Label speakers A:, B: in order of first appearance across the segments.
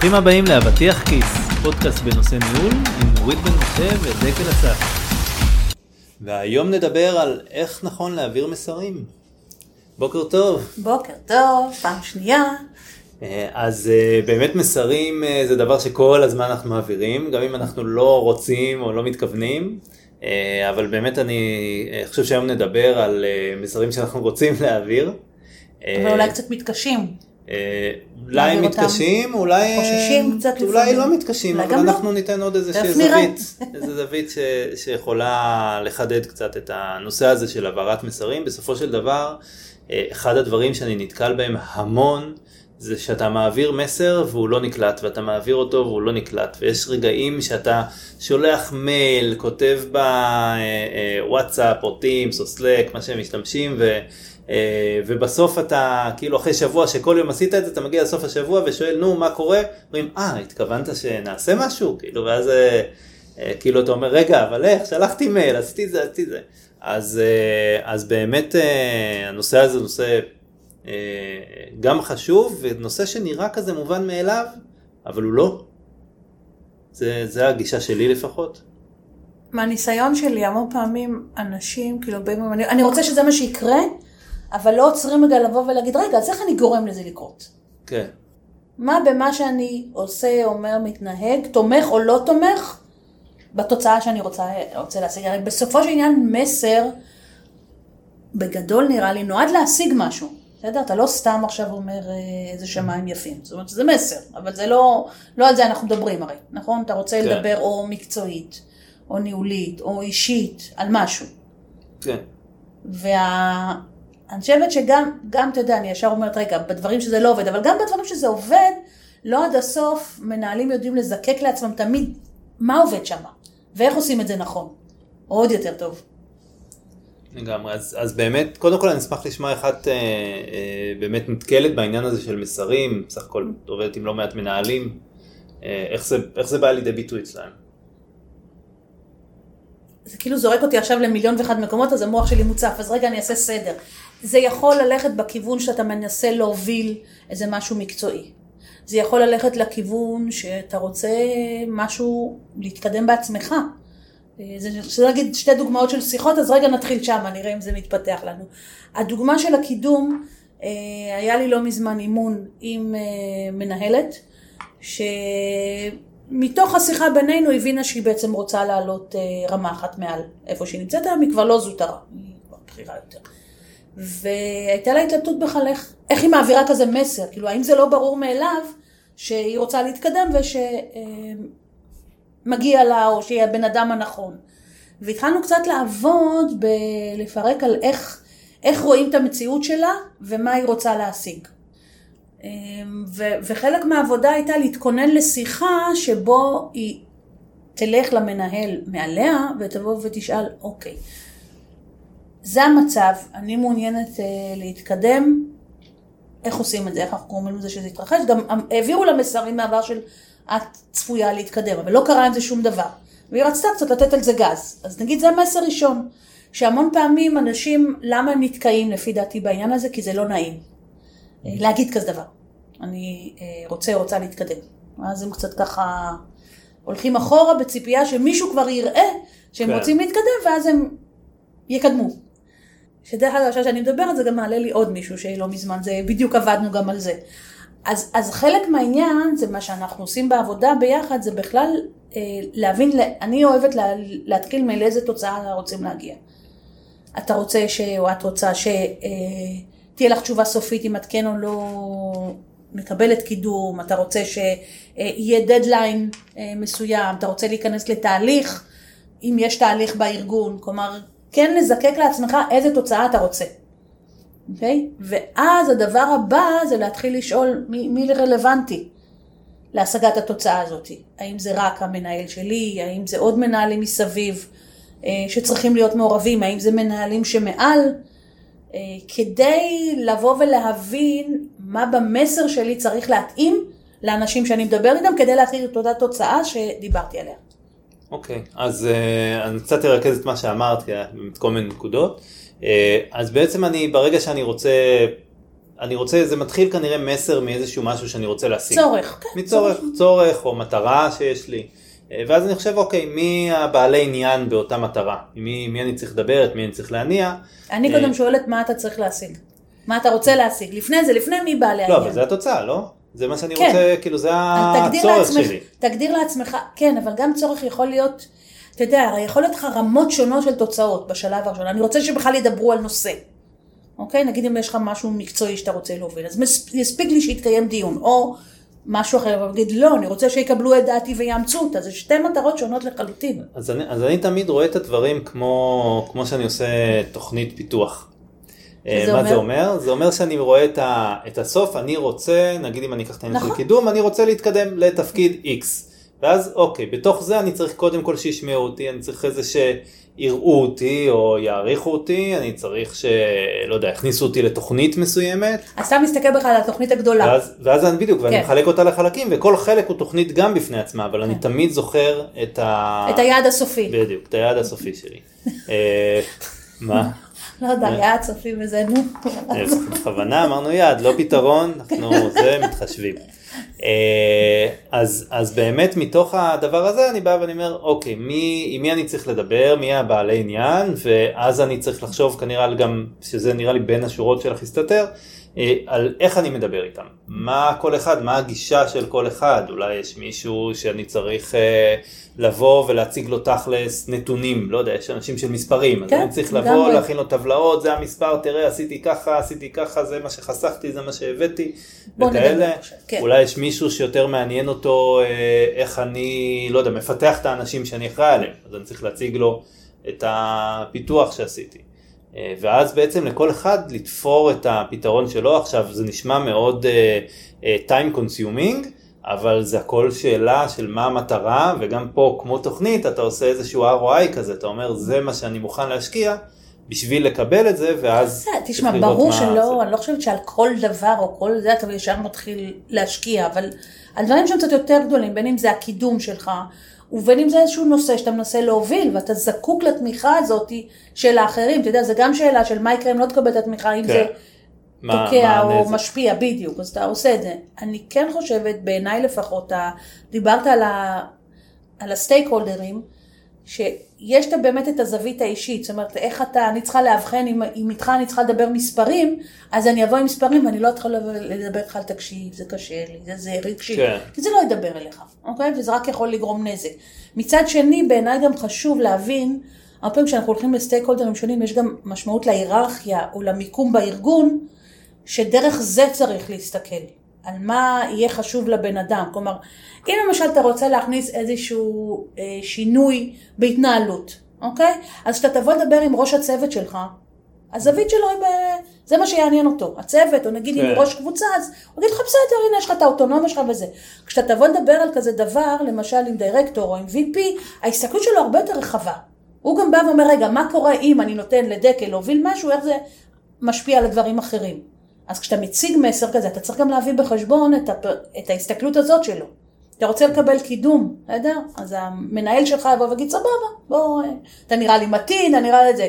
A: ברוכים הבאים לאבטיח כיס, פודקאסט בנושא ניהול עם נורית בן משה ודקל אסף. והיום נדבר על איך נכון להעביר מסרים. בוקר טוב.
B: בוקר טוב, פעם שנייה.
A: אה, אז אה, באמת מסרים אה, זה דבר שכל הזמן אנחנו מעבירים, גם אם אנחנו לא רוצים או לא מתכוונים. אבל באמת אני חושב שהיום נדבר על מסרים שאנחנו רוצים להעביר.
B: אבל אולי קצת מתקשים.
A: אולי מתקשים, אולי,
B: חוששים קצת
A: אולי לא מתקשים, אבל אנחנו ניתן עוד איזושהי זווית, איזו זווית ש, שיכולה לחדד קצת את הנושא הזה של העברת מסרים. בסופו של דבר, אחד הדברים שאני נתקל בהם המון, זה שאתה מעביר מסר והוא לא נקלט, ואתה מעביר אותו והוא לא נקלט, ויש רגעים שאתה שולח מייל, כותב בוואטסאפ או טימס או סלק, מה שהם משתמשים, ו... אה, ובסוף אתה, כאילו אחרי שבוע שכל יום עשית את זה, אתה מגיע לסוף השבוע ושואל, נו, מה קורה? אומרים, אה, התכוונת שנעשה משהו? כאילו, ואז אה, אה, כאילו אתה אומר, רגע, אבל איך? שלחתי מייל, עשיתי זה, עשיתי זה. אז, אז באמת הנושא הזה הוא נושא גם חשוב, ונושא שנראה כזה מובן מאליו, אבל הוא לא. זה, זה הגישה שלי לפחות.
B: מהניסיון שלי, המון פעמים אנשים, כאילו, באים, אני, אני רוצה שזה מה שיקרה, אבל לא עוצרים רגע לבוא ולהגיד, רגע, אז איך אני גורם לזה לקרות?
A: כן.
B: מה במה שאני עושה, אומר, מתנהג, תומך או לא תומך, בתוצאה שאני רוצה, רוצה להשיג. הרי בסופו של עניין מסר, בגדול נראה לי, נועד להשיג משהו. בסדר? אתה לא סתם עכשיו אומר אה, איזה שמיים יפים. זאת אומרת, זה מסר, אבל זה לא, לא על זה אנחנו מדברים הרי, נכון? אתה רוצה כן. לדבר או מקצועית, או ניהולית, או אישית, על משהו.
A: כן.
B: וה... אני חושבת שגם, גם, אתה יודע, אני ישר אומרת, רגע, בדברים שזה לא עובד, אבל גם בדברים שזה עובד, לא עד הסוף מנהלים יודעים לזקק לעצמם תמיד מה עובד שם, ואיך עושים את זה נכון, עוד יותר טוב.
A: לגמרי, אז, אז באמת, קודם כל אני אשמח לשמוע איך את אה, אה, באמת נתקלת בעניין הזה של מסרים, בסך הכל עובדת עם לא מעט מנהלים, אה, איך, זה, איך זה בא לידי ביטוי אצלם?
B: זה כאילו זורק אותי עכשיו למיליון ואחד מקומות, אז המוח שלי מוצף, אז רגע אני אעשה סדר. זה יכול ללכת בכיוון שאתה מנסה להוביל איזה משהו מקצועי. זה יכול ללכת לכיוון שאתה רוצה משהו, להתקדם בעצמך. זה, זה להגיד שתי דוגמאות של שיחות, אז רגע נתחיל שם, נראה אם זה מתפתח לנו. הדוגמה של הקידום, אה, היה לי לא מזמן אימון עם אה, מנהלת, שמתוך השיחה בינינו הבינה שהיא בעצם רוצה לעלות אה, רמה אחת מעל איפה שהיא נמצאת היום, היא כבר לא זוטרה, היא כבר בכירה יותר. והייתה לה התלבטות בכלל איך, איך היא מעבירה כזה מסר, כאילו האם זה לא ברור מאליו שהיא רוצה להתקדם ושמגיע לה או שהיא הבן אדם הנכון. והתחלנו קצת לעבוד בלפרק על איך, איך רואים את המציאות שלה ומה היא רוצה להשיג. ו- וחלק מהעבודה הייתה להתכונן לשיחה שבו היא תלך למנהל מעליה ותבוא ותשאל, אוקיי, זה המצב, אני מעוניינת uh, להתקדם, איך עושים את זה, איך אנחנו קוראים לזה שזה יתרחש, גם העבירו לה מסרים מהעבר של את צפויה להתקדם, אבל לא קרה עם זה שום דבר. והיא רצתה קצת לתת על זה גז. אז נגיד זה המסר ראשון, שהמון פעמים אנשים, למה הם נתקעים לפי דעתי בעניין הזה? כי זה לא נעים. להגיד כזה דבר. אני אה, רוצה, רוצה להתקדם. אז הם קצת ככה הולכים אחורה בציפייה שמישהו כבר יראה שהם כן. רוצים להתקדם, ואז הם יקדמו. שדרך אגב, עכשיו שאני מדברת, זה גם מעלה לי עוד מישהו שלא מזמן, זה בדיוק עבדנו גם על זה. אז, אז חלק מהעניין, זה מה שאנחנו עושים בעבודה ביחד, זה בכלל אה, להבין, אני אוהבת לה, להתחיל מאיזה תוצאה רוצים להגיע. אתה רוצה ש... או את רוצה שתהיה אה, לך תשובה סופית אם את כן או לא מקבלת קידום, אתה רוצה שיהיה דדליין אה, מסוים, אתה רוצה להיכנס לתהליך, אם יש תהליך בארגון, כלומר כן לזקק לעצמך איזה תוצאה אתה רוצה. אוקיי? Okay? ואז הדבר הבא זה להתחיל לשאול מי, מי רלוונטי להשגת התוצאה הזאת. האם זה רק המנהל שלי, האם זה עוד מנהלים מסביב אה, שצריכים להיות מעורבים, האם זה מנהלים שמעל, כדי לבוא ולהבין מה במסר שלי צריך להתאים לאנשים שאני מדבר איתם, כדי להתחיל את אותה תוצאה שדיברתי עליה.
A: אוקיי, okay, אז uh, אני קצת ארכז את מה שאמרת, את כל מיני נקודות. Uh, אז בעצם אני, ברגע שאני רוצה, אני רוצה, זה מתחיל כנראה מסר מאיזשהו משהו שאני רוצה להשיג.
B: צורך,
A: כן. מצורך, צורך, צורך או מטרה שיש לי. אה, ואז אני חושב, אוקיי, מי הבעלי עניין באותה מטרה? מי, מי אני צריך לדבר, את מי אני צריך להניע?
B: אני קודם שואלת מה אתה צריך להשיג. מה אתה רוצה להשיג? לפני זה, לפני מי בעלי העניין.
A: לא, אבל זה התוצאה, לא? זה מה שאני כן. רוצה, כאילו זה הצורך לעצמך, שלי.
B: תגדיר לעצמך, כן, אבל גם צורך יכול להיות, אתה יודע, הרי יכול להיות לך רמות שונות של תוצאות בשלב הראשון. אני רוצה שבכלל ידברו על נושא. אוקיי? נגיד אם יש לך משהו מקצועי שאתה רוצה להוביל, אז יספיק לי שיתקיים דיון, או משהו אחר, ונגיד לא, אני רוצה שיקבלו את דעתי ויאמצו אותה, זה שתי מטרות שונות לחלוטין.
A: אז אני, אז אני תמיד רואה את הדברים כמו, כמו שאני עושה תוכנית פיתוח. אה, מה אומר? זה אומר? זה אומר שאני רואה את, ה, את הסוף, אני רוצה, נגיד אם אני אקח את העניין נכון. של קידום, אני רוצה להתקדם לתפקיד X. ואז אוקיי, בתוך זה אני צריך קודם כל שישמעו אותי, אני צריך איזה שיראו אותי או יעריכו אותי, אני צריך ש... לא יודע, יכניסו אותי לתוכנית מסוימת.
B: אז אתה מסתכל בכלל על התוכנית הגדולה.
A: ואז, ואז אני בדיוק, ואני כן. מחלק אותה לחלקים, וכל חלק הוא תוכנית גם בפני עצמה, אבל כן. אני תמיד זוכר את ה...
B: את היעד הסופי.
A: בדיוק, את היעד הסופי שלי. אה, מה?
B: לא יודע, יעד סופי וזה, נו.
A: בכוונה אמרנו יעד, לא פתרון, אנחנו זה מתחשבים. אה, אז, אז באמת מתוך הדבר הזה אני בא ואני אומר, אוקיי, מי, עם מי אני צריך לדבר, מי הבעלי עניין, ואז אני צריך לחשוב כנראה גם, שזה נראה לי בין השורות שלך הסתתר, אה, על איך אני מדבר איתם, מה כל אחד, מה הגישה של כל אחד, אולי יש מישהו שאני צריך אה, לבוא ולהציג לו תכלס נתונים, לא יודע, יש אנשים של מספרים, כן, אז אני צריך לבוא, להכין לו טבלאות, זה המספר, תראה עשיתי ככה, עשיתי ככה, זה מה שחסכתי, זה מה שהבאתי, וכאלה, כן. אולי יש מישהו שיותר מעניין אותו אה, איך אני, לא יודע, מפתח את האנשים שאני אחראי עליהם, אז אני צריך להציג לו את הפיתוח שעשיתי. אה, ואז בעצם לכל אחד לתפור את הפתרון שלו, עכשיו זה נשמע מאוד uh, uh, time consuming, אבל זה הכל שאלה של מה המטרה, וגם פה כמו תוכנית אתה עושה איזשהו ROI כזה, אתה אומר זה מה שאני מוכן להשקיע. בשביל לקבל את זה, ואז
B: תשמע, ברור שלא, אני לא חושבת שעל כל דבר או כל זה אתה ישר מתחיל להשקיע, אבל על דברים שהם קצת יותר גדולים, בין אם זה הקידום שלך, ובין אם זה איזשהו נושא שאתה מנסה להוביל, ואתה זקוק לתמיכה הזאת של האחרים, אתה יודע, זה גם שאלה של מה יקרה אם לא תקבל את התמיכה, אם כן. זה תוקע או הנזק? משפיע, בדיוק, אז אתה עושה את זה. אני כן חושבת, בעיניי לפחות, דיברת על, ה, על הסטייק הולדרים, שיש את באמת את הזווית האישית, זאת אומרת, איך אתה, אני צריכה לאבחן, אם, אם איתך אני צריכה לדבר מספרים, אז אני אבוא עם מספרים ואני לא אתחיל לדבר איתך על תקשיב, זה קשה לי, זה, זה רגשי, כן. כי זה לא ידבר אליך, אוקיי? וזה רק יכול לגרום נזק. מצד שני, בעיניי גם חשוב להבין, הרבה פעמים כשאנחנו הולכים לסטייק הולדרים שונים, יש גם משמעות להיררכיה או למיקום בארגון, שדרך זה צריך להסתכל. על מה יהיה חשוב לבן אדם. כלומר, אם למשל אתה רוצה להכניס איזשהו אה, שינוי בהתנהלות, אוקיי? אז כשאתה תבוא לדבר עם ראש הצוות שלך, הזווית שלו היא ב... זה מה שיעניין אותו. הצוות, או נגיד כן. עם ראש קבוצה, אז הוא יגיד לך, בסדר, הנה יש לך את האוטונומיה שלך וזה. כשאתה תבוא לדבר על כזה דבר, למשל עם דירקטור או עם VP, ההסתכלות שלו הרבה יותר רחבה. הוא גם בא ואומר, רגע, מה קורה אם אני נותן לדקל להוביל משהו, איך זה משפיע על הדברים אחרים. אז כשאתה מציג מסר כזה, אתה צריך גם להביא בחשבון את, הפ... את ההסתכלות הזאת שלו. אתה רוצה לקבל קידום, בסדר? אז המנהל שלך יבוא ויגיד, סבבה, בוא, אתה נראה לי מתאים, אתה נראה לי זה.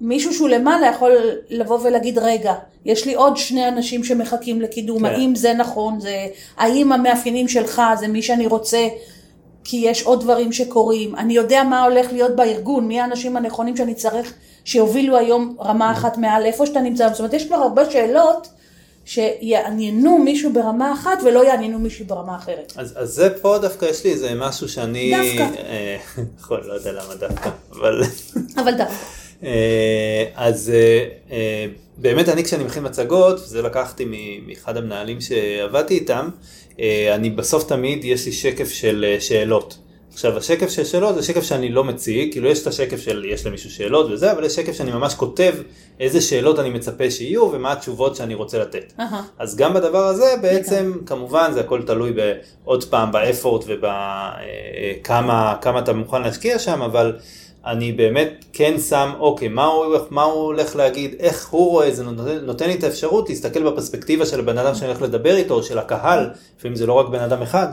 B: מישהו שהוא למעלה יכול לבוא ולהגיד, רגע, יש לי עוד שני אנשים שמחכים לקידום, כן. האם זה נכון, זה, האם המאפיינים שלך זה מי שאני רוצה, כי יש עוד דברים שקורים, אני יודע מה הולך להיות בארגון, מי האנשים הנכונים שאני צריך שיובילו היום רמה אחת מעל איפה שאתה נמצא. זאת אומרת, יש כבר הרבה שאלות שיעניינו מישהו ברמה אחת ולא יעניינו מישהו ברמה אחרת.
A: אז, אז זה פה דווקא יש לי איזה משהו שאני...
B: דווקא.
A: אה, נכון, לא יודע למה דווקא, אבל...
B: אבל דווקא.
A: אה, אז אה, באמת אני כשאני מכין מצגות, וזה לקחתי מאחד המנהלים שעבדתי איתם, אני בסוף תמיד יש לי שקף של שאלות. עכשיו השקף של שאלות זה שקף שאני לא מציג, כאילו יש את השקף של יש למישהו שאלות וזה, אבל יש שקף שאני ממש כותב איזה שאלות אני מצפה שיהיו ומה התשובות שאני רוצה לתת. Uh-huh. אז גם בדבר הזה בעצם okay. כמובן זה הכל תלוי בעוד פעם באפורט ובכמה אה, אתה מוכן להשקיע שם, אבל אני באמת כן שם, אוקיי, מה הוא, מה הוא הולך להגיד, איך הוא רואה את זה, נותן, נותן לי את האפשרות להסתכל בפרספקטיבה של הבן אדם שאני הולך לדבר איתו, של הקהל, לפעמים זה לא רק בן אדם אחד.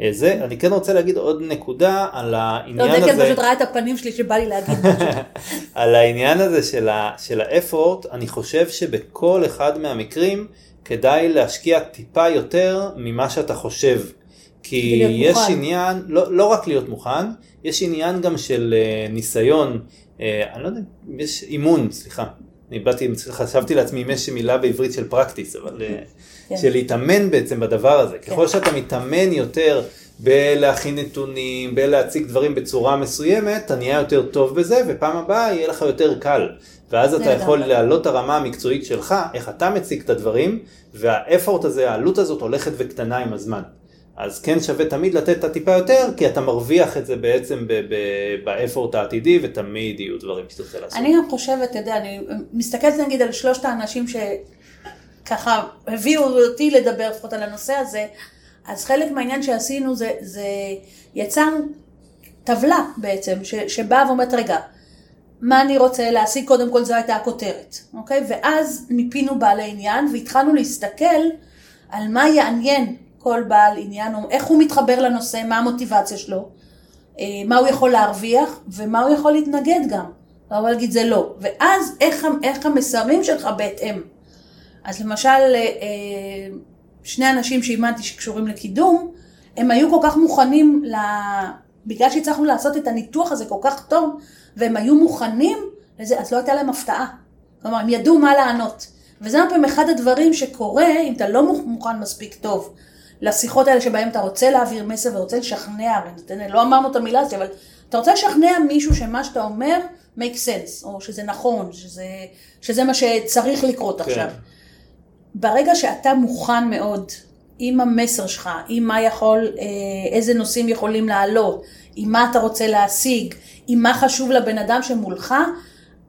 A: אה, זה, אני כן רוצה להגיד עוד נקודה על העניין הזה.
B: לא, דקל פשוט ראה את הפנים שלי שבא לי להגיד משהו.
A: על העניין הזה של, ה, של האפורט, אני חושב שבכל אחד מהמקרים כדאי להשקיע טיפה יותר ממה שאתה חושב. כי יש מוכן. עניין, לא, לא רק להיות מוכן, יש עניין גם של uh, ניסיון, uh, אני לא יודע, יש אימון, סליחה. אני באתי, חשבתי לעצמי אם יש מילה בעברית של פרקטיס, אבל uh, כן. של להתאמן בעצם בדבר הזה. כן. ככל שאתה מתאמן יותר בלהכין נתונים, בלהציג דברים בצורה מסוימת, אתה נהיה יותר טוב בזה, ופעם הבאה יהיה לך יותר קל. ואז אתה יכול להעלות את הרמה המקצועית שלך, איך אתה מציג את הדברים, והאפורט הזה, העלות הזאת הולכת וקטנה עם הזמן. אז כן שווה תמיד לתת את הטיפה יותר, כי אתה מרוויח את זה בעצם באפורט העתידי, ותמיד יהיו דברים שתרצה לעשות.
B: אני גם חושבת, אתה יודע, אני מסתכלת נגיד על שלושת האנשים שככה הביאו אותי לדבר לפחות על הנושא הזה, אז חלק מהעניין שעשינו זה, זה יצרנו טבלה בעצם, ש, שבאה ואומרת, רגע, מה אני רוצה להשיג, קודם כל זו הייתה הכותרת, אוקיי? ואז מיפינו בעלי עניין והתחלנו להסתכל על מה יעניין כל בעל עניין, איך הוא מתחבר לנושא, מה המוטיבציה שלו, אה, מה הוא יכול להרוויח ומה הוא יכול להתנגד גם. יכול להגיד זה לא. ואז איך, איך המסרים שלך בהתאם. אז למשל, אה, אה, שני אנשים שאימנתי שקשורים לקידום, הם היו כל כך מוכנים, ל... בגלל שהצלחנו לעשות את הניתוח הזה כל כך טוב, והם היו מוכנים לזה, אז לא הייתה להם הפתעה. כלומר, הם ידעו מה לענות. וזה פעמים אחד הדברים שקורה אם אתה לא מוכן מספיק טוב לשיחות האלה שבהם אתה רוצה להעביר מסר ורוצה לשכנע, לא אמרנו את המילה הזאת, אבל אתה רוצה לשכנע מישהו שמה שאתה אומר make sense, או שזה נכון, שזה, שזה מה שצריך לקרות כן. עכשיו. ברגע שאתה מוכן מאוד עם המסר שלך, עם מה יכול, אה, איזה נושאים יכולים לעלות, עם מה אתה רוצה להשיג, עם מה חשוב לבן אדם שמולך,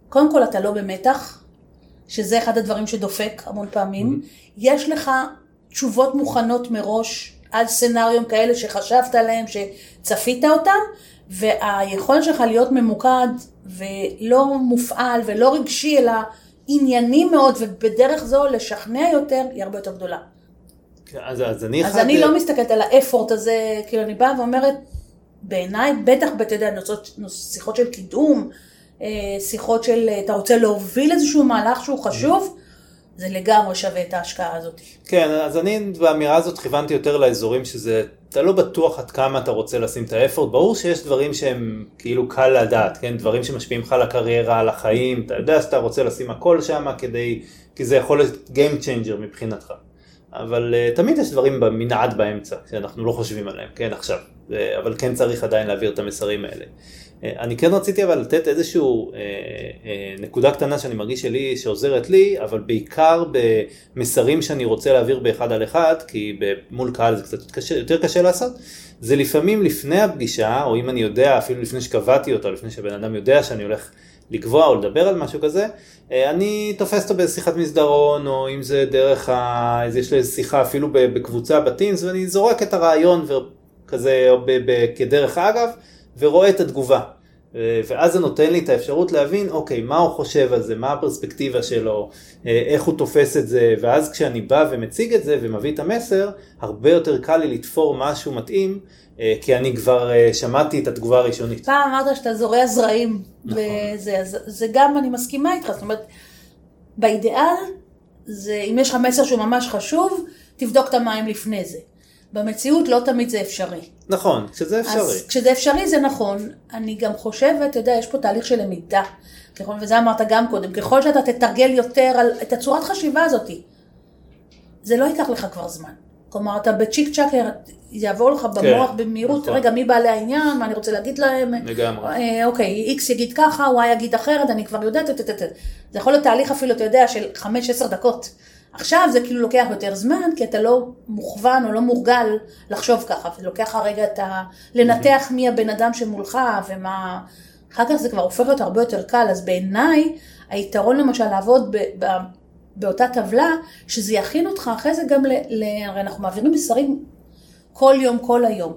B: קודם כל אתה לא במתח, שזה אחד הדברים שדופק המון פעמים. Mm-hmm. יש לך תשובות מוכנות מראש על סצנריום כאלה שחשבת עליהם, שצפית אותם, והיכולת שלך להיות ממוקד ולא מופעל ולא רגשי, אלא ענייני מאוד, ובדרך זו לשכנע יותר, היא הרבה יותר גדולה.
A: כן, אז, אז אני
B: אז אני לא מסתכלת על האפורט הזה, כאילו אני באה ואומרת, בעיניי, בטח, אתה יודע, שיחות של קידום, אה, שיחות של, אתה רוצה להוביל איזשהו מהלך שהוא חשוב, זה לגמרי שווה את ההשקעה הזאת.
A: כן, אז אני באמירה הזאת כיוונתי יותר לאזורים שזה, אתה לא בטוח עד כמה אתה רוצה לשים את האפורט, ברור שיש דברים שהם כאילו קל לדעת, כן, דברים שמשפיעים לך על הקריירה, על החיים, אתה יודע שאתה רוצה לשים הכל שם כדי, כי זה יכול להיות Game Changer מבחינתך. אבל uh, תמיד יש דברים במנעד באמצע, שאנחנו לא חושבים עליהם, כן, עכשיו, uh, אבל כן צריך עדיין להעביר את המסרים האלה. אה, אני כן רציתי אבל לתת איזשהו אה, אה, נקודה קטנה שאני מרגיש שלי, שעוזרת לי, אבל בעיקר במסרים שאני רוצה להעביר באחד על אחד, כי מול קהל זה קצת קשה, יותר קשה לעשות, זה לפעמים לפני הפגישה, או אם אני יודע, אפילו לפני שקבעתי אותה, לפני שבן אדם יודע שאני הולך לקבוע או לדבר על משהו כזה, אני תופס אותו בשיחת מסדרון, או אם זה דרך ה... יש לי שיחה אפילו בקבוצה בטינס, ואני זורק את הרעיון וכזה, או. כדרך אגב. ורואה את התגובה. ואז זה נותן לי את האפשרות להבין, אוקיי, מה הוא חושב על זה, מה הפרספקטיבה שלו, אה, איך הוא תופס את זה, ואז כשאני בא ומציג את זה ומביא את המסר, הרבה יותר קל לי לתפור משהו מתאים, אה, כי אני כבר אה, שמעתי את התגובה הראשונית.
B: פעם אמרת שאתה זורע זרעים, נכון. וזה, אז זה גם, אני מסכימה איתך, זאת אומרת, באידיאל, זה, אם יש לך מסר שהוא ממש חשוב, תבדוק את המים לפני זה. במציאות לא תמיד זה אפשרי.
A: נכון, כשזה אפשרי. אז
B: כשזה אפשרי זה נכון. אני גם חושבת, אתה יודע, יש פה תהליך של למידה. וזה אמרת גם קודם, ככל שאתה תתרגל יותר על, את הצורת חשיבה הזאת, זה לא ייקח לך כבר זמן. כלומר, אתה בצ'יק צ'אק, יעבור לך כן, במוח כן, במהירות, נכון. רגע, מי בעלי העניין, מה אני רוצה להגיד להם.
A: לגמרי.
B: אה, אוקיי, איקס יגיד ככה, וואי יגיד אחרת, אני כבר יודעת, זה יכול להיות תהליך אפילו, אתה יודע, של 5-10 דקות. עכשיו זה כאילו לוקח יותר זמן, כי אתה לא מוכוון או לא מורגל לחשוב ככה, ולוקח לך רגע את ה... לנתח מי הבן אדם שמולך ומה... אחר כך זה כבר הופך להיות הרבה יותר קל, אז בעיניי היתרון למשל לעבוד ב... ב... באותה טבלה, שזה יכין אותך אחרי זה גם ל... ל... הרי אנחנו מעבירים מסרים כל יום, כל היום.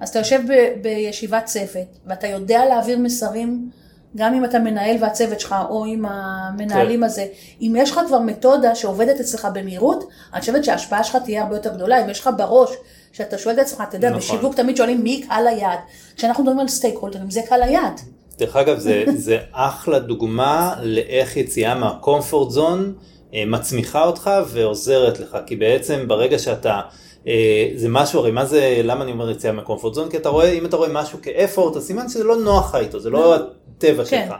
B: אז אתה יושב ב... בישיבת צוות, ואתה יודע להעביר מסרים גם אם אתה מנהל והצוות שלך, או עם המנהלים כן. הזה, אם יש לך כבר מתודה שעובדת אצלך במהירות, אני חושבת שההשפעה שלך תהיה הרבה יותר גדולה. אם יש לך בראש שאתה שואל את עצמך, אתה יודע, נכון. בשיווק תמיד שואלים מי קהל היעד. כשאנחנו מדברים על סטייק הולדרים, זה קהל היעד.
A: דרך אגב, זה, זה אחלה דוגמה לאיך יציאה מהקומפורט זון אה, מצמיחה אותך ועוזרת לך, כי בעצם ברגע שאתה... אה, זה משהו, הרי מה זה, למה אני אומר יציאה מהקומפורט זון? כי אתה רואה, אם אתה רואה משהו כאפורט, אז סימן שזה לא נוח לך איתו, זה לא הטבע כן. שלך.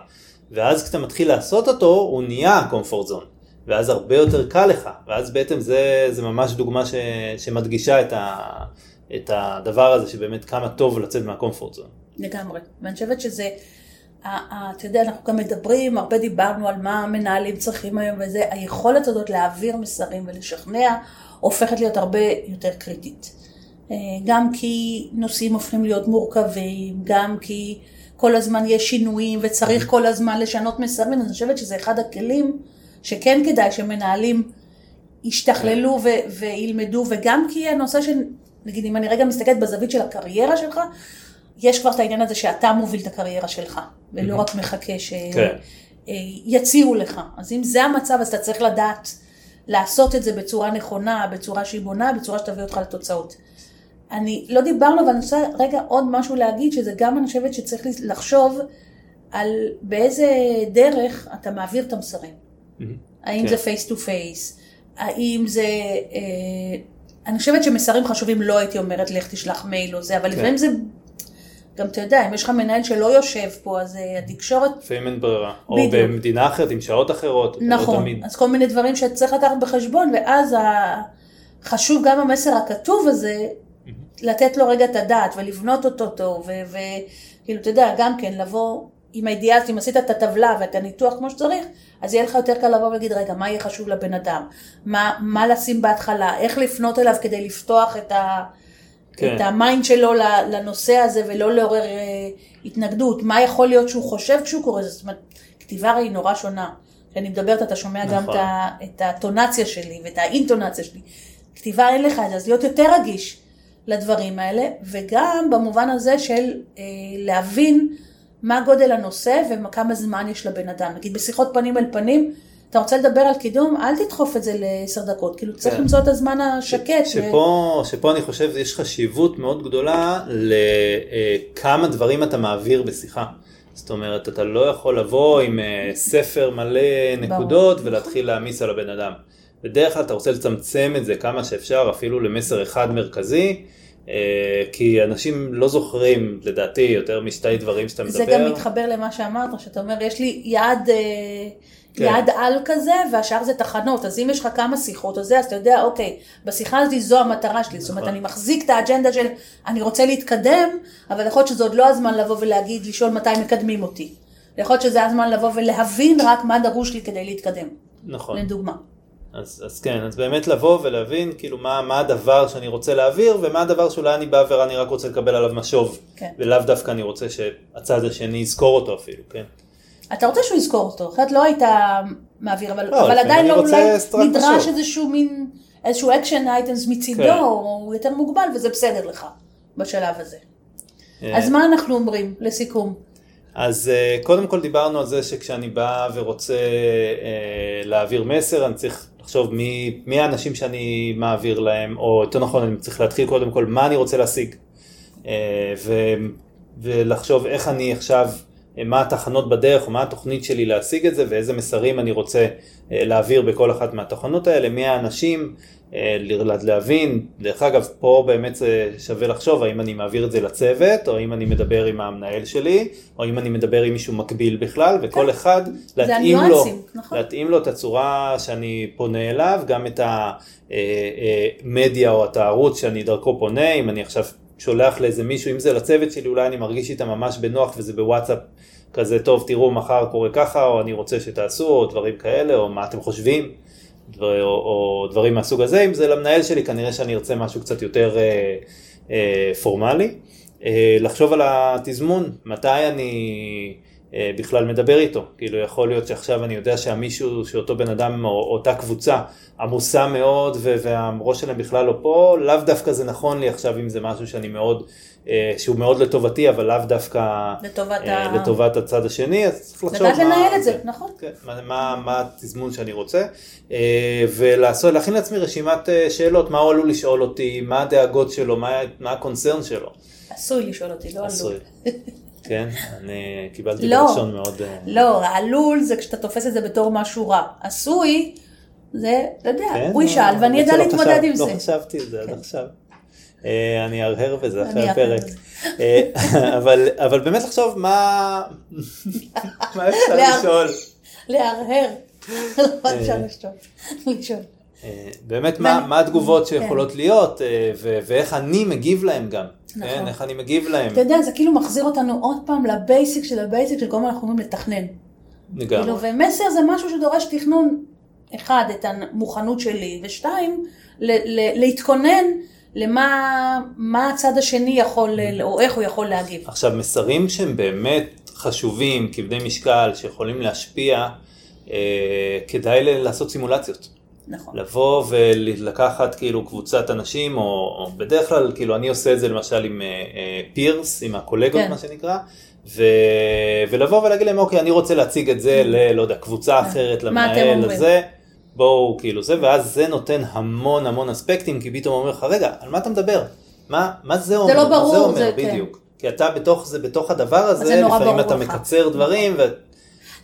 A: ואז כשאתה מתחיל לעשות אותו, הוא נהיה קומפורט זון. ואז הרבה יותר קל לך, ואז בעצם זה, זה ממש דוגמה ש, שמדגישה את, ה, את הדבר הזה, שבאמת כמה טוב לצאת מהקומפורט זון.
B: לגמרי, ואני חושבת שזה, אתה יודע, אנחנו גם מדברים, הרבה דיברנו על מה המנהלים צריכים היום וזה, היכולת הזאת להעביר מסרים ולשכנע, הופכת להיות הרבה יותר קריטית. אה, גם כי נושאים הופכים להיות מורכבים, גם כי כל הזמן יש שינויים וצריך כל הזמן לשנות מסרים, אני חושבת שזה אחד הכלים שכן כדאי שמנהלים ישתכללו ו- וילמדו, וגם כי הנושא של, נגיד אם אני רגע מסתכלת בזווית של הקריירה שלך, יש כבר את העניין הזה שאתה מוביל את הקריירה שלך, ולא רק מחכה שיציעו כן. לך. אז אם זה המצב, אז אתה צריך לדעת לעשות את זה בצורה נכונה, בצורה שהיא בונה, בצורה שתביא אותך לתוצאות. אני, לא דיברנו, אבל אני רוצה רגע עוד משהו להגיד, שזה גם אני חושבת שצריך לחשוב על באיזה דרך אתה מעביר את המסרים. Mm-hmm. האם כן. זה face to face, האם זה... אה, אני חושבת שמסרים חשובים לא הייתי אומרת לך תשלח מייל או זה, אבל כן. לפעמים זה... גם אתה יודע, אם יש לך מנהל שלא יושב פה, אז uh, התקשורת...
A: לפעמים אין ברירה. או בדיוק. במדינה אחרת עם שעות אחרות.
B: לא נכון, לא תמיד. אז כל מיני דברים שצריך לקחת בחשבון, ואז ה... חשוב גם המסר הכתוב הזה, mm-hmm. לתת לו רגע את הדעת ולבנות אותו טוב, וכאילו, אתה יודע, גם כן, לבוא עם הידיעה, אם עשית את הטבלה ואת הניתוח כמו שצריך, אז יהיה לך יותר קל לבוא ולהגיד, רגע, מה יהיה חשוב לבן אדם? מה, מה לשים בהתחלה? איך לפנות אליו כדי לפתוח את, ה, כן. את ה mind שלו לנושא הזה ולא לעורר אה, התנגדות? מה יכול להיות שהוא חושב כשהוא קורא? זאת אומרת, כתיבה הרי היא נורא שונה. כשאני מדברת אתה שומע נכון. גם את, ה, את הטונציה שלי ואת האינטונציה שלי. כתיבה אין לך את זה, אז להיות יותר רגיש לדברים האלה, וגם במובן הזה של אה, להבין מה גודל הנושא וכמה זמן יש לבן אדם. נגיד בשיחות פנים אל פנים, אתה רוצה לדבר על קידום, אל תדחוף את זה לעשר דקות, כאילו צריך כן. למצוא את הזמן השקט.
A: שפה, ו... שפה אני חושב יש חשיבות מאוד גדולה לכמה דברים אתה מעביר בשיחה. זאת אומרת, אתה לא יכול לבוא עם אה, ספר מלא נקודות ברור. ולהתחיל להעמיס על הבן אדם. בדרך כלל אתה רוצה לצמצם את זה כמה שאפשר, אפילו למסר אחד מרכזי. אה, כי אנשים לא זוכרים, לדעתי, יותר משתי דברים שאתה מדבר.
B: זה גם מתחבר למה שאמרת, שאתה אומר, יש לי יעד, אה, כן. יעד על כזה, והשאר זה תחנות, אז אם יש לך כמה שיחות, אז זה, אז אתה יודע, אוקיי, בשיחה הזאת זו המטרה שלי, זאת אומרת, נכון. אני מחזיק את האג'נדה של, אני רוצה להתקדם, אבל יכול להיות שזה עוד לא הזמן לבוא ולהגיד, לשאול מתי מקדמים אותי. יכול להיות שזה הזמן לבוא ולהבין רק מה דרוש לי כדי להתקדם. נכון. לדוגמה.
A: אז, אז כן, אז באמת לבוא ולהבין כאילו מה, מה הדבר שאני רוצה להעביר ומה הדבר שאולי אני בא ואני רק רוצה לקבל עליו משוב. כן. ולאו דווקא אני רוצה שהצד השני יזכור אותו אפילו, כן.
B: אתה רוצה שהוא יזכור אותו, אחרת לא היית מעביר, אבל, לא, אבל עדיין לא אולי נדרש איזשהו מין, איזשהו action items מצידו, כן. הוא יותר מוגבל וזה בסדר לך בשלב הזה. אה. אז מה אנחנו אומרים לסיכום?
A: אז אה, קודם כל דיברנו על זה שכשאני בא ורוצה אה, להעביר מסר, אני צריך לחשוב מי, מי האנשים שאני מעביר להם, או יותר נכון, אני צריך להתחיל קודם כל מה אני רוצה להשיג. ו, ולחשוב איך אני עכשיו, מה התחנות בדרך, מה התוכנית שלי להשיג את זה, ואיזה מסרים אני רוצה אה, להעביר בכל אחת מהתוכנות האלה, מי האנשים, אה, להבין, דרך אגב, פה באמת זה שווה לחשוב האם אני מעביר את זה לצוות, או אם אני מדבר עם המנהל שלי, או אם אני מדבר עם מישהו מקביל בכלל, וכל כן. אחד להתאים לו, נכון. להתאים לו את הצורה שאני פונה אליו, גם את המדיה אה, אה, או את הערוץ שאני דרכו פונה, אם אני עכשיו שולח לאיזה מישהו, אם זה לצוות שלי, אולי אני מרגיש איתם ממש בנוח וזה בוואטסאפ. כזה טוב תראו מחר קורה ככה או אני רוצה שתעשו או דברים כאלה או מה אתם חושבים דבר, או, או דברים מהסוג הזה, אם זה למנהל שלי כנראה שאני ארצה משהו קצת יותר אה, אה, פורמלי. אה, לחשוב על התזמון, מתי אני בכלל מדבר איתו. כאילו יכול להיות שעכשיו אני יודע שהמישהו, שאותו בן אדם או אותה קבוצה עמוסה מאוד והראש שלהם בכלל לא פה, לאו דווקא זה נכון לי עכשיו אם זה משהו שאני מאוד, אה, שהוא מאוד לטובתי, אבל לאו דווקא
B: לטובת,
A: אה, ה... לטובת הצד השני, אז צריך לחשוב
B: לדעת לנהל את זה, נכון.
A: כן, מה, מה, מה התזמון שאני רוצה, ולהכין לעצמי רשימת שאלות, מה הוא עלול לשאול אותי, מה הדאגות שלו, מה, מה הקונצרן שלו.
B: עשוי לשאול אותי, לא עלול.
A: כן, אני קיבלתי לא, בלשון מאוד... אה,
B: לא, עלול זה כשאתה תופס את זה בתור משהו רע. עשוי, זה, אתה יודע, כן, הוא ישאל ואני אדע להתמודד עם
A: זה. לא חשבתי על זה עד כן. עכשיו. אה, אני אהרהר בזה אחרי הפרק. אה, אבל באמת לחשוב מה אפשר לשאול.
B: להרהר. לא אפשר לשאול.
A: באמת מה התגובות שיכולות כן. להיות ואיך אני מגיב להם גם. נכון. כן, איך אני מגיב להם.
B: אתה יודע, זה כאילו מחזיר אותנו עוד פעם ל basic של ה basic של כל הזמן אנחנו אומרים לתכנן.
A: לגמרי. כאילו,
B: ומסר זה משהו שדורש תכנון, אחד, את המוכנות שלי, ושתיים, להתכונן למה הצד השני יכול, או איך הוא יכול להגיב.
A: עכשיו, מסרים שהם באמת חשובים, כבדי משקל, שיכולים להשפיע, אה, כדאי לעשות סימולציות.
B: נכון.
A: לבוא ולקחת כאילו קבוצת אנשים, או, או בדרך כלל, כאילו אני עושה את זה למשל עם פירס, אה, עם הקולגות כן. מה שנקרא, ו, ולבוא ולהגיד להם, אוקיי, אני רוצה להציג את זה ל... לא יודע, קבוצה כן. אחרת, למנהל, לזה, בואו כאילו זה, ואז זה נותן המון המון אספקטים, כי פתאום אומר לך, רגע, על מה אתה מדבר? מה, מה זה אומר?
B: זה לא ברור,
A: זה אומר, זה כן. בדיוק. כן. כי אתה בתוך זה, בתוך הדבר הזה, לפעמים אתה מקצר דברים.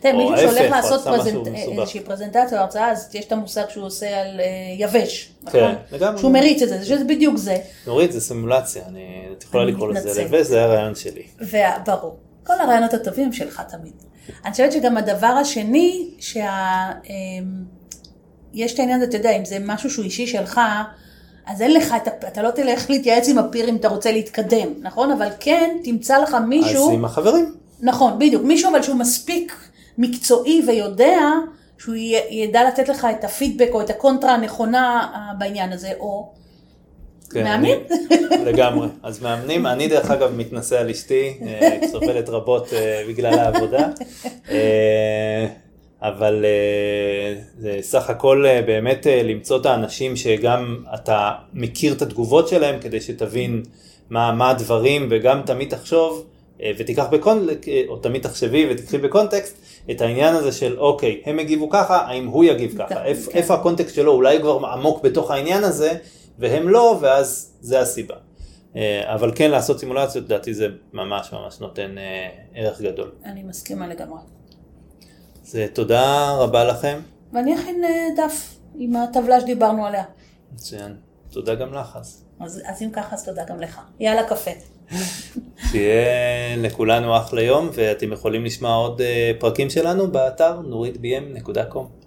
B: תראה, מישהו שהולך לעשות איזושהי פרזנטציה או הרצאה, אז יש את המושג שהוא עושה על אה, יבש,
A: נכון? כן.
B: שהוא מריץ את זה, שזה בדיוק זה.
A: נורית זה סימולציה, את יכולה לקרוא לזה יבש, זה הרעיון שלי.
B: ברור. כל הרעיונות הטובים שלך תמיד. אני חושבת שגם הדבר השני, שיש אמ, את העניין הזה, אתה יודע, אם זה משהו שהוא אישי שלך, אז אין לך, אתה, אתה לא תלך להתייעץ עם הפיר אם אתה רוצה להתקדם, נכון? אבל כן, תמצא לך מישהו...
A: אז עם החברים.
B: נכון, בדיוק. מישהו אבל שהוא מספיק מקצועי ויודע שהוא ידע לתת לך את הפידבק או את הקונטרה הנכונה אה, בעניין הזה, או כן, מאמנים.
A: אני, לגמרי. אז מאמנים, אני דרך אגב מתנשא על אשתי, אה, סובלת רבות אה, בגלל העבודה. אבל זה סך הכל באמת למצוא את האנשים שגם אתה מכיר את התגובות שלהם כדי שתבין מה, מה הדברים וגם תמיד תחשוב ותיקח בקונטקסט, או תמיד תחשבי ותקחי בקונטקסט את העניין הזה של אוקיי, הם הגיבו ככה, האם הוא יגיב ככה, כן. איפה, איפה הקונטקסט שלו, אולי כבר עמוק בתוך העניין הזה, והם לא, ואז זה הסיבה. אה, אבל כן לעשות סימולציות, לדעתי זה ממש ממש נותן אה, ערך גדול.
B: אני מסכימה לגמרי.
A: אז תודה רבה לכם.
B: ואני אכין אה, דף עם הטבלה שדיברנו עליה.
A: מצוין. תודה גם לך אז.
B: אז, אז אם ככה, אז תודה גם לך. יאללה קפה.
A: שיהיה לכולנו אחלה יום, ואתם יכולים לשמוע עוד אה, פרקים שלנו באתר נוריתbm.com.